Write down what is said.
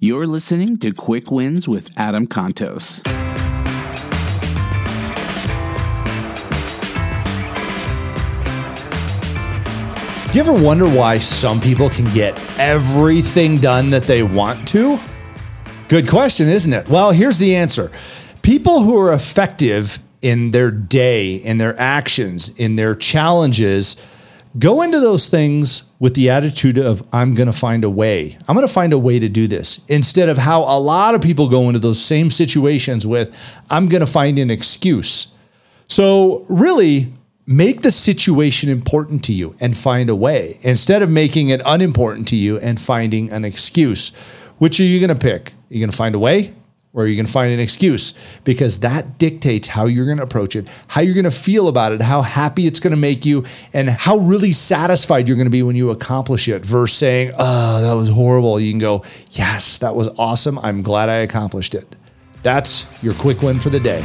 You're listening to Quick Wins with Adam Contos. Do you ever wonder why some people can get everything done that they want to? Good question, isn't it? Well, here's the answer people who are effective in their day, in their actions, in their challenges, go into those things with the attitude of, I'm going to find a way. I'm going to find a way to do this instead of how a lot of people go into those same situations with, I'm going to find an excuse. So, really, make the situation important to you and find a way instead of making it unimportant to you and finding an excuse. Which are you going to pick? Are you going to find a way are you to find an excuse? Because that dictates how you're going to approach it, how you're going to feel about it, how happy it's going to make you, and how really satisfied you're going to be when you accomplish it versus saying, oh, that was horrible. You can go, yes, that was awesome. I'm glad I accomplished it. That's your quick win for the day.